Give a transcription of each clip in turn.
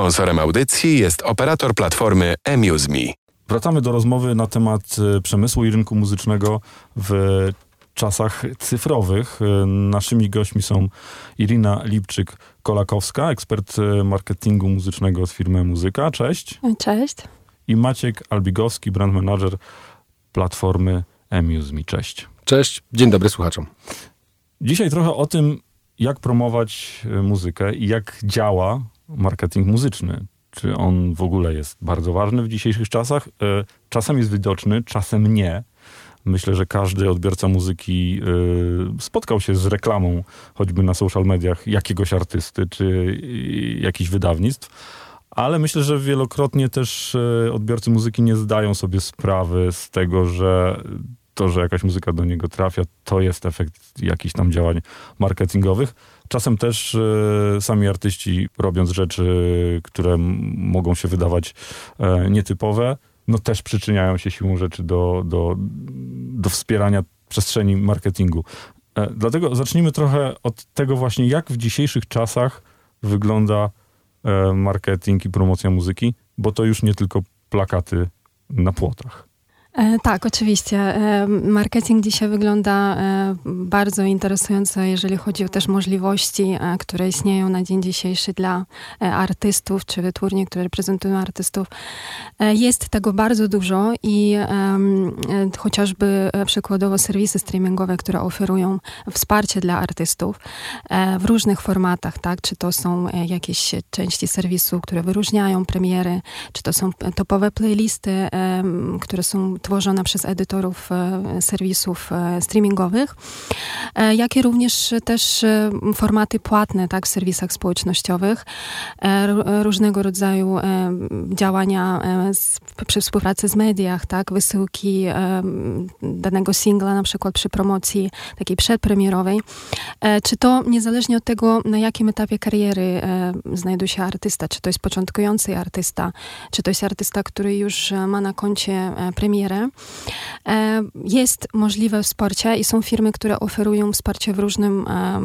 Sponsorem audycji jest operator platformy Amuse.me. Wracamy do rozmowy na temat e, przemysłu i rynku muzycznego w czasach cyfrowych. E, naszymi gośćmi są Irina Lipczyk-Kolakowska, ekspert e, marketingu muzycznego z firmy Muzyka. Cześć. Cześć. I Maciek Albigowski, brand manager platformy Amuse.me. Cześć. Cześć, dzień dobry słuchaczom. Dzisiaj trochę o tym, jak promować muzykę i jak działa marketing muzyczny. Czy on w ogóle jest bardzo ważny w dzisiejszych czasach? E, czasem jest widoczny, czasem nie. Myślę, że każdy odbiorca muzyki e, spotkał się z reklamą, choćby na social mediach, jakiegoś artysty czy jakichś wydawnictw. Ale myślę, że wielokrotnie też e, odbiorcy muzyki nie zdają sobie sprawy z tego, że to, że jakaś muzyka do niego trafia, to jest efekt jakichś tam działań marketingowych. Czasem też e, sami artyści, robiąc rzeczy, które mogą się wydawać e, nietypowe, no też przyczyniają się siłą rzeczy do, do, do wspierania przestrzeni marketingu. E, dlatego zacznijmy trochę od tego właśnie, jak w dzisiejszych czasach wygląda marketing i promocja muzyki, bo to już nie tylko plakaty na płotach. E, tak, oczywiście. E, marketing dzisiaj wygląda e, bardzo interesująco, jeżeli chodzi o też możliwości, które istnieją na dzień dzisiejszy dla artystów, czy wytwórni, które reprezentują artystów. Jest tego bardzo dużo i chociażby przykładowo serwisy streamingowe, które oferują wsparcie dla artystów w różnych formatach, tak? Czy to są jakieś części serwisu, które wyróżniają premiery, czy to są topowe playlisty, które są tworzone przez edytorów e, serwisów e, streamingowych, e, jak i również też formaty płatne tak, w serwisach społecznościowych, różnego rodzaju działania przy współpracy z mediach, tak, wysyłki danego singla na przykład przy promocji takiej przedpremierowej. Czy to niezależnie od tego, na jakim etapie kariery znajduje się artysta, czy to jest początkujący artysta, czy to jest artysta, który już ma na koncie premierę, E, jest możliwe wsparcie i są firmy, które oferują wsparcie w różnym e,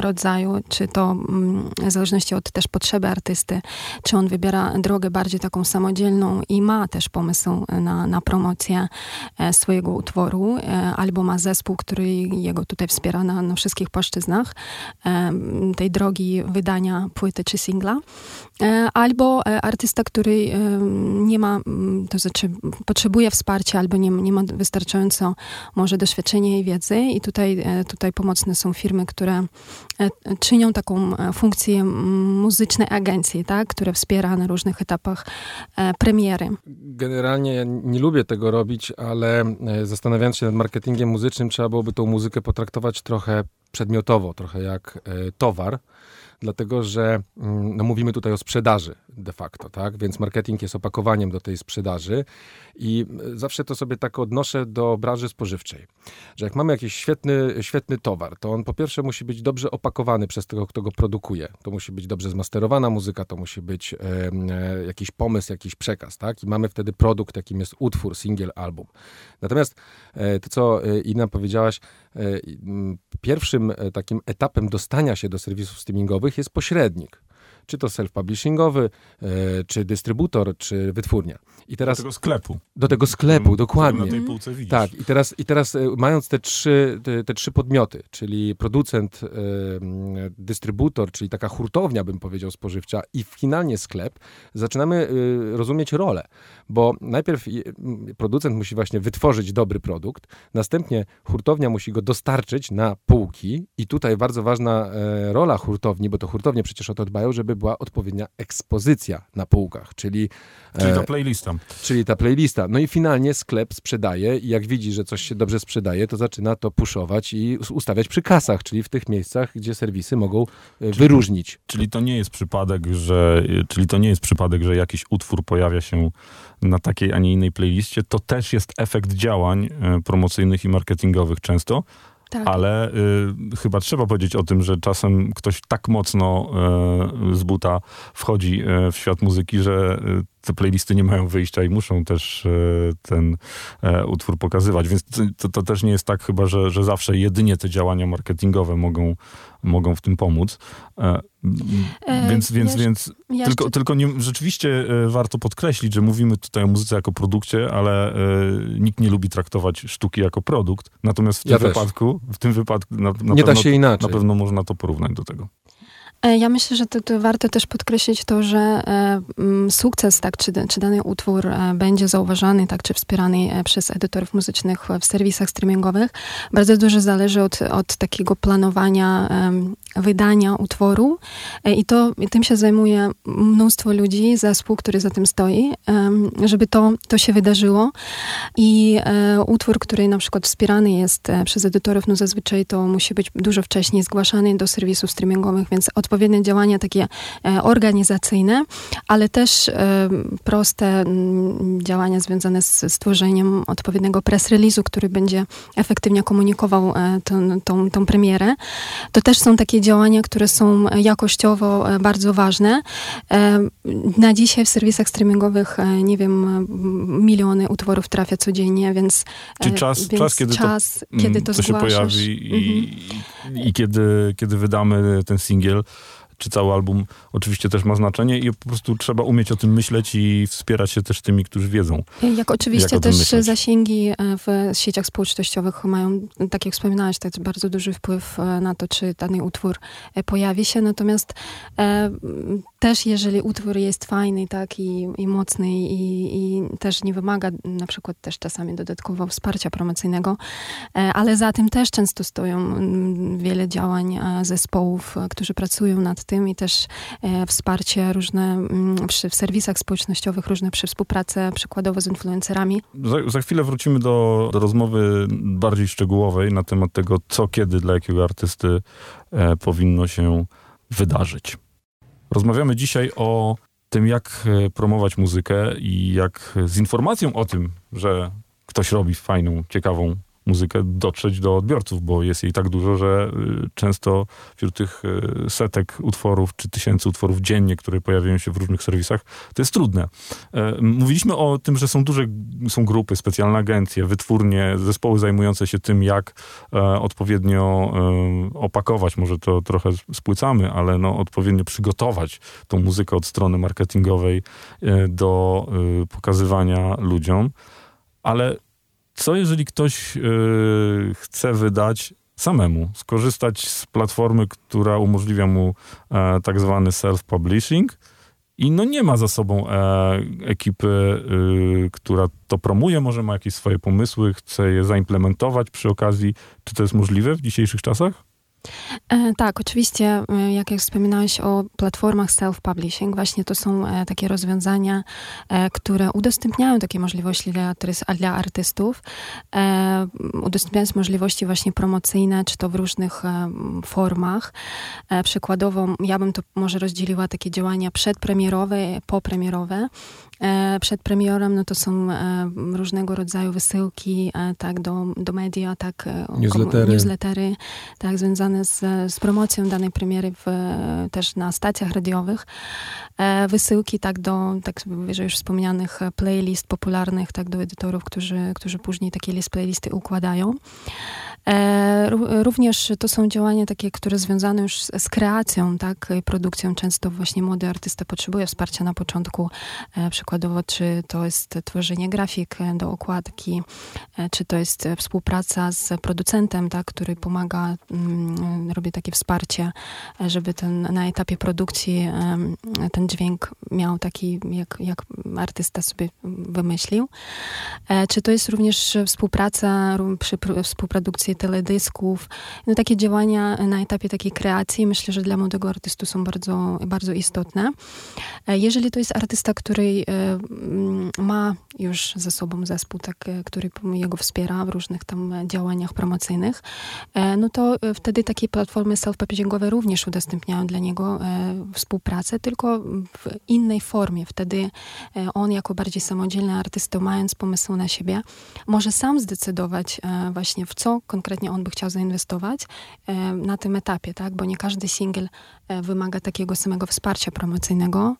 rodzaju, czy to mm, w zależności od też potrzeby artysty, czy on wybiera drogę bardziej taką samodzielną i ma też pomysł na, na promocję e, swojego utworu, albo ma zespół, który jego tutaj wspiera na, na wszystkich płaszczyznach tej drogi wydania płyty czy singla, albo artysta, który nie ma, to znaczy potrzebuje wsparcia, albo nie, nie ma wystarczająco może doświadczenia i wiedzy i tutaj, e, tutaj pomocne są firmy, które e, czynią taką e, funkcję muzycznej agencji, tak, które wspiera na różnych etapach premiery. Generalnie ja nie lubię tego robić, ale zastanawiając się nad marketingiem muzycznym, trzeba byłoby tą muzykę potraktować trochę przedmiotowo, trochę jak towar dlatego że mm, no, mówimy tutaj o sprzedaży de facto, tak? Więc marketing jest opakowaniem do tej sprzedaży i e, zawsze to sobie tak odnoszę do branży spożywczej, że jak mamy jakiś świetny, świetny towar, to on po pierwsze musi być dobrze opakowany przez tego, kto go produkuje. To musi być dobrze zmasterowana muzyka, to musi być e, e, jakiś pomysł, jakiś przekaz, tak? I mamy wtedy produkt, jakim jest utwór, singiel, album. Natomiast e, to, co e, Inna powiedziałaś, e, pierwszym takim etapem dostania się do serwisów streamingowych jest pośrednik czy to self-publishingowy, e, czy dystrybutor, czy wytwórnia. I teraz, do tego sklepu. Do tego sklepu, dokładnie. Na tej półce widzisz. Tak, i teraz, i teraz e, mając te trzy, te, te trzy podmioty, czyli producent, e, dystrybutor, czyli taka hurtownia, bym powiedział, spożywcza i finalnie sklep, zaczynamy rozumieć rolę, bo najpierw producent musi właśnie wytworzyć dobry produkt, następnie hurtownia musi go dostarczyć na półki i tutaj bardzo ważna rola hurtowni, bo to hurtownie przecież o to dbają, żeby była odpowiednia ekspozycja na półkach, czyli... Czyli ta e, playlista. Czyli ta playlista. No i finalnie sklep sprzedaje i jak widzi, że coś się dobrze sprzedaje, to zaczyna to puszować i ustawiać przy kasach, czyli w tych miejscach, gdzie serwisy mogą e, czyli, wyróżnić. Czyli to nie jest przypadek, że, czyli to nie jest przypadek, że jakiś utwór pojawia się na takiej, a nie innej playliście. To też jest efekt działań e, promocyjnych i marketingowych często, tak. Ale y, chyba trzeba powiedzieć o tym, że czasem ktoś tak mocno y, z buta wchodzi y, w świat muzyki, że y, te playlisty nie mają wyjścia i muszą też e, ten e, utwór pokazywać, więc to, to też nie jest tak chyba, że, że zawsze jedynie te działania marketingowe mogą, mogą w tym pomóc. E, więc, więc, więc tylko, tylko nie, rzeczywiście warto podkreślić, że mówimy tutaj o muzyce jako produkcie, ale nikt nie lubi traktować sztuki jako produkt. Natomiast w tym ja wypadku, w tym wypadku na, na nie pewno, da się inaczej. Na pewno można to porównać do tego. E, ja myślę, że to, to, warto też podkreślić to, że e, sukces, tak, czy, czy dany utwór e, będzie zauważany, tak, czy wspierany e, przez edytorów muzycznych w serwisach streamingowych, bardzo dużo zależy od, od takiego planowania wydania utworu e, i to i tym się zajmuje mnóstwo ludzi, zespół, który za tym stoi, żeby to, to się wydarzyło. I e, utwór, który na przykład wspierany jest przez edytorów, no zazwyczaj to musi być dużo wcześniej zgłaszany do serwisów streamingowych, więc od odpowiednie działania takie e, organizacyjne, ale też e, proste działania związane z stworzeniem odpowiedniego press release'u, który będzie efektywnie komunikował e, tą, tą, tą premierę. To też są takie działania, które są jakościowo bardzo ważne. Na dzisiaj w serwisach streamingowych, nie wiem, miliony utworów trafia codziennie, więc... Czy czas, więc czas kiedy czas, to, kiedy to, to się pojawi i, mhm. I, kiedy, kiedy wydamy ten singiel, czy cały album oczywiście też ma znaczenie i po prostu trzeba umieć o tym myśleć i wspierać się też tymi, którzy wiedzą. Jak oczywiście jak też zasięgi e, w sieciach społecznościowych mają, tak jak wspominałeś, tak bardzo duży wpływ e, na to, czy dany utwór e, pojawi się, natomiast też jeżeli utwór jest fajny, tak, i, i mocny i, i też nie wymaga na przykład też czasami dodatkowo wsparcia promocyjnego, ale za tym też często stoją wiele działań zespołów, którzy pracują nad tym i też e, wsparcie różne przy, w serwisach społecznościowych, różne przy współpracy przykładowo z influencerami. Za, za chwilę wrócimy do, do, rozmowy bardziej szczegółowej na temat tego, co kiedy dla jakiego artysty e, powinno się wydarzyć. Rozmawiamy dzisiaj o tym, jak e, promować muzykę i jak z informacją o tym, że ktoś robi fajną, ciekawą muzykę dotrzeć do odbiorców, bo jest jej tak dużo, że y, często wśród tych y, setek utworów czy tysięcy utworów dziennie, które pojawiają się w różnych serwisach, to jest trudne. E, mówiliśmy o tym, że są duże, są grupy, specjalne agencje, wytwórnie, zespoły zajmujące się tym, jak e, odpowiednio e, opakować, może to trochę spłycamy, ale no, odpowiednio przygotować tą muzykę od strony marketingowej do pokazywania ludziom. Ale co jeżeli ktoś yy, chce wydać samemu, skorzystać z platformy, która umożliwia mu e, tak zwany self-publishing i no nie ma za sobą e, ekipy, y, która to promuje, może ma jakieś swoje pomysły, chce je zaimplementować przy okazji. Czy to jest możliwe w dzisiejszych czasach? E, tak, oczywiście, e, jak już wspominałeś o platformach self-publishing, właśnie to są e, takie rozwiązania, które udostępniają takie możliwości dla, dla artystów, udostępniając możliwości właśnie promocyjne, czy to w różnych formach. Przykładowo, ja bym to może rozdzieliła takie działania przedpremierowe, popremierowe. Przed premierem no to są różnego rodzaju wysyłki tak, do, do media, tak, newslettery. newslettery tak, związane z, z promocją danej premiery w, też na stacjach radiowych. E, wysyłki tak do, tak wyżej już wspomnianych playlist popularnych, tak do edytorów, którzy, którzy później takie list playlisty układają. E, również to są działania takie, które związane już z, kreacją, tak, produkcją. Często właśnie młody artysta potrzebuje wsparcia na początku, e, przykładowo czy to jest tworzenie grafik do okładki, czy to jest współpraca z producentem, tak, który pomaga mm, robię takie wsparcie, żeby ten, na etapie produkcji ten dźwięk miał taki, jak, jak artysta sobie wymyślił. E, czy to jest również współpraca przy współprodukcji teledysków. No, takie działania na etapie takiej kreacji myślę, że dla młodego artystu są bardzo, bardzo istotne. E, jeżeli to jest artysta, który e, ma już ze sobą zespół, tak, który jego wspiera w różnych tam działaniach promocyjnych, no to wtedy takie platformy self-publishingowe również udostępniają dla niego współpracę, tylko w innej formie. Wtedy e, on jako bardziej samodzielny artysta, mając pomysł na siebie, może sam zdecydować e, właśnie w co konkretnie on by chciał zainwestować e, na tym etapie, tak? Bo nie każdy single wymaga takiego samego wsparcia promocyjnego.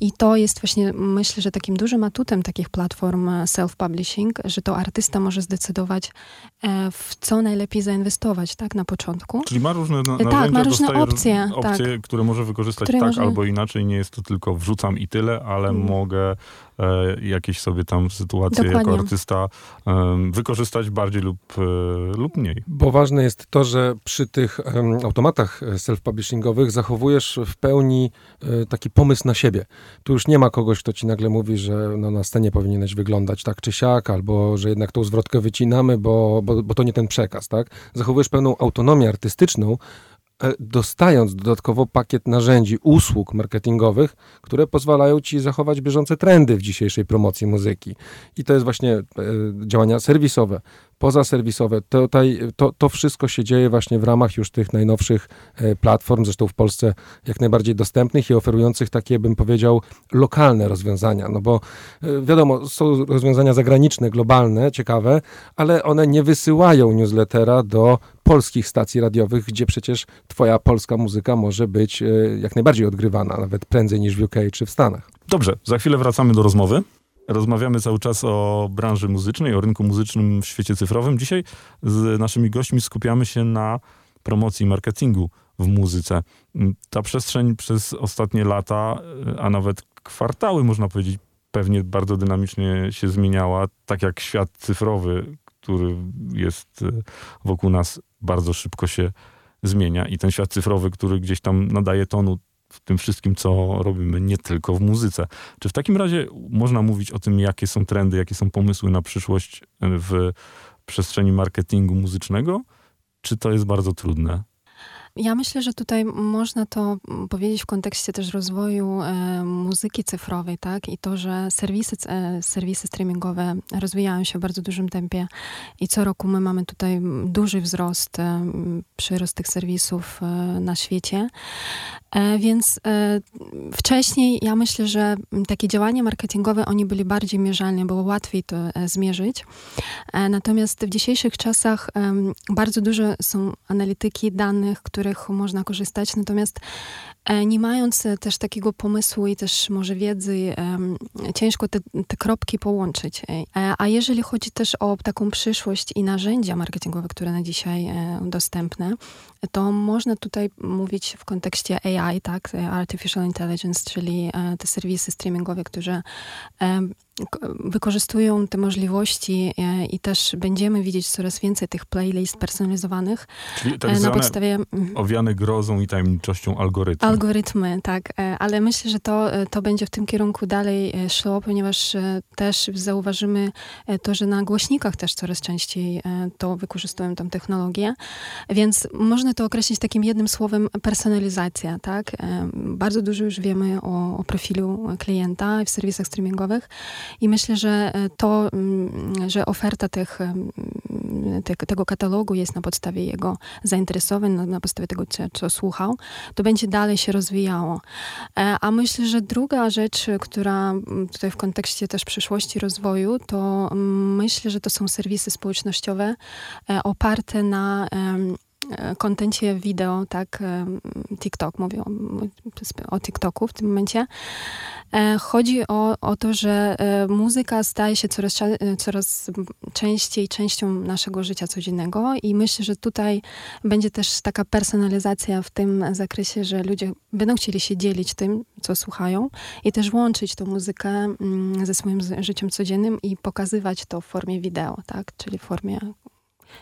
I to jest właśnie, myślę, że takim dużym atutem takich platform self-publishing, że to artysta może zdecydować, w co najlepiej zainwestować, tak, na początku. Czyli ma różne na, tak, ma różne opcje, opcje tak. które może wykorzystać które tak może... albo inaczej. Nie jest to tylko wrzucam i tyle, ale hmm. mogę e, jakieś sobie tam sytuacje Dokładnie. jako artysta e, wykorzystać bardziej lub, e, lub mniej. Bo ważne jest to, że przy tych automatach self-publishingowych zachowujesz w pełni e, taki pomysł na siebie. Tu już nie ma kogoś, kto ci nagle mówi, że no, na scenie powinieneś wyglądać tak czy siak, albo że jednak tą zwrotkę wycinamy, bo, bo, bo to nie ten przekaz, tak? Zachowujesz pełną autonomię artystyczną, E, dostając dodatkowo pakiet narzędzi, usług marketingowych, które pozwalają ci zachować bieżące trendy w dzisiejszej promocji muzyki. I to jest właśnie e, działania serwisowe, pozaserwisowe. Tutaj, to, to wszystko się dzieje właśnie w ramach już tych najnowszych e, platform, zresztą w Polsce jak najbardziej dostępnych i oferujących takie, bym powiedział, lokalne rozwiązania. No bo wiadomo, są rozwiązania zagraniczne, globalne, ciekawe, ale one nie wysyłają newslettera do polskich stacji radiowych, gdzie przecież twoja polska muzyka może być e, jak najbardziej odgrywana, nawet prędzej niż w UK czy w Stanach. Dobrze, za chwilę wracamy do rozmowy. Rozmawiamy cały czas o branży muzycznej, o rynku muzycznym w świecie cyfrowym. Dzisiaj z naszymi gośćmi skupiamy się na promocji marketingu w muzyce. Ta przestrzeń przez ostatnie lata, a nawet kwartały, można powiedzieć, pewnie bardzo dynamicznie się zmieniała, tak jak świat cyfrowy, który jest e, wokół nas bardzo szybko się zmienia i ten świat cyfrowy, który gdzieś tam nadaje tonu w tym wszystkim, co robimy, nie tylko w muzyce. Czy w takim razie można mówić o tym, jakie są trendy, jakie są pomysły na przyszłość w przestrzeni marketingu muzycznego? Czy to jest bardzo trudne? Ja myślę, że tutaj można to powiedzieć w kontekście też rozwoju e, muzyki cyfrowej, tak? I to, że serwisy, e, serwisy streamingowe rozwijają się w bardzo dużym tempie i co roku my mamy tutaj duży wzrost, e, przyrost tych serwisów e, na świecie. E, więc e, wcześniej ja myślę, że takie działania marketingowe, oni byli bardziej mierzalne, było łatwiej to zmierzyć. Natomiast w dzisiejszych czasach bardzo dużo są analityki danych, które których można korzystać. Natomiast e, nie mając e, też takiego pomysłu i też może wiedzy, ciężko te, te kropki połączyć. E, a jeżeli chodzi też o taką przyszłość i narzędzia marketingowe, które na dzisiaj dostępne, to można tutaj mówić w kontekście AI, tak, Artificial Intelligence, czyli te serwisy streamingowe, które wykorzystują te możliwości e, i też będziemy widzieć coraz więcej tych playlist personalizowanych. Czyli tak na podstawie owiane grozą i tajemniczością algorytmy. Algorytmy, tak. E, ale myślę, że to, e, to będzie w tym kierunku dalej szło, ponieważ też zauważymy to, że na głośnikach też coraz częściej to wykorzystują tą technologię. Więc można to określić takim jednym słowem personalizacja, tak. Bardzo dużo już wiemy o, o profilu klienta w serwisach streamingowych. I myślę, że e, to, mm, że oferta tych, te, tego katalogu jest na podstawie jego zainteresowań, na, podstawie tego, co, co, słuchał, to będzie dalej się rozwijało. E, a myślę, że druga rzecz, która tutaj w kontekście też przyszłości rozwoju, to myślę, że to są serwisy społecznościowe e, oparte na kontencie wideo, tak, TikTok, mówię o, o TikToku w tym momencie. E, chodzi o, o to, że e, muzyka staje się coraz, e, coraz częściej częścią naszego życia codziennego i myślę, że tutaj będzie też taka personalizacja w tym zakresie, że ludzie będą chcieli się dzielić tym, co słuchają i też łączyć tą muzykę mm, ze swoim życiem codziennym i pokazywać to w formie wideo, tak, czyli w formie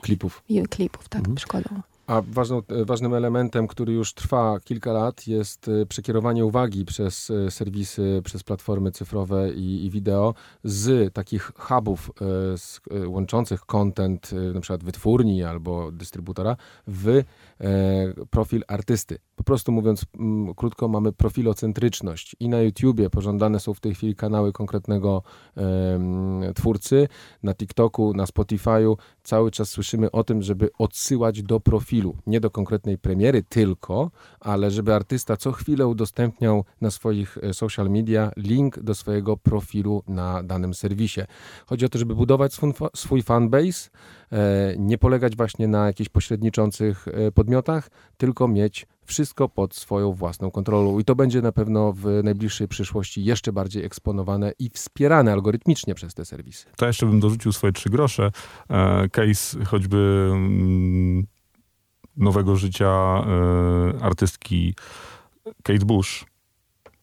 klipów. Klipów, tak, mhm. przykładowo. A ważną, e, ważnym elementem, który już trwa kilka lat, jest e, przekierowanie uwagi przez e, serwisy, przez platformy cyfrowe i, i wideo z takich hubów z, łączących content, na przykład wytwórni albo dystrybutora, w profil artysty. Po prostu mówiąc m, krótko, mamy profilocentryczność i na YouTubie pożądane są w tej chwili kanały konkretnego e, twórcy, na TikToku, na Spotify'u cały czas słyszymy o tym, żeby odsyłać do profilu, nie do konkretnej premiery tylko, ale żeby artysta co chwilę udostępniał na swoich e, social media link do swojego profilu na danym serwisie. Chodzi o to, żeby budować swój, fanbase, e, nie polegać właśnie na jakichś pośredniczących e, podmiotach, tylko mieć wszystko pod swoją własną kontrolą i to będzie na pewno w najbliższej przyszłości jeszcze bardziej eksponowane i wspierane algorytmicznie przez te serwisy. To jeszcze bym dorzucił swoje trzy grosze. E, case choćby mm, nowego życia e, artystki Kate Bush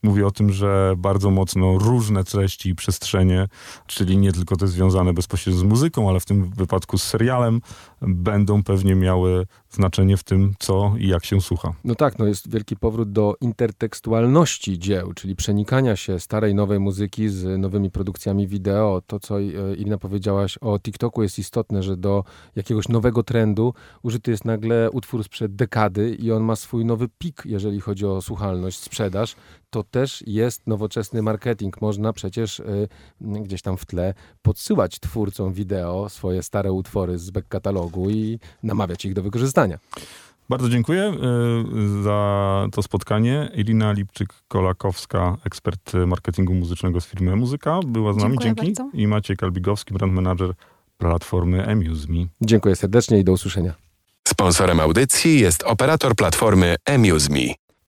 mówi o tym, że bardzo mocno różne treści i przestrzenie, czyli nie tylko te związane bezpośrednio z muzyką, ale w tym wypadku z serialem, będą pewnie miały znaczenie w tym, co i jak się słucha. No tak, no jest wielki powrót do intertekstualności dzieł, czyli przenikania się starej, nowej muzyki z nowymi produkcjami wideo. To, co e, Irina powiedziałaś o TikToku jest istotne, że do jakiegoś nowego trendu użyty jest nagle utwór sprzed dekady i on ma swój nowy pik, jeżeli chodzi o słuchalność, sprzedaż. To też jest nowoczesny marketing. Można przecież y, gdzieś tam w tle podsyłać twórcom wideo swoje stare utwory z back katalogu i namawiać ich do wykorzystania. Bardzo dziękuję y, za to spotkanie. Irina Lipczyk-Kolakowska, ekspert marketingu muzycznego z firmy Muzyka, była z nami. Dziękuję Dzięki. bardzo. I Maciek Albigowski, brand manager platformy Amuse.me. Dziękuję serdecznie i do usłyszenia. Sponsorem audycji jest operator platformy Amuse.me.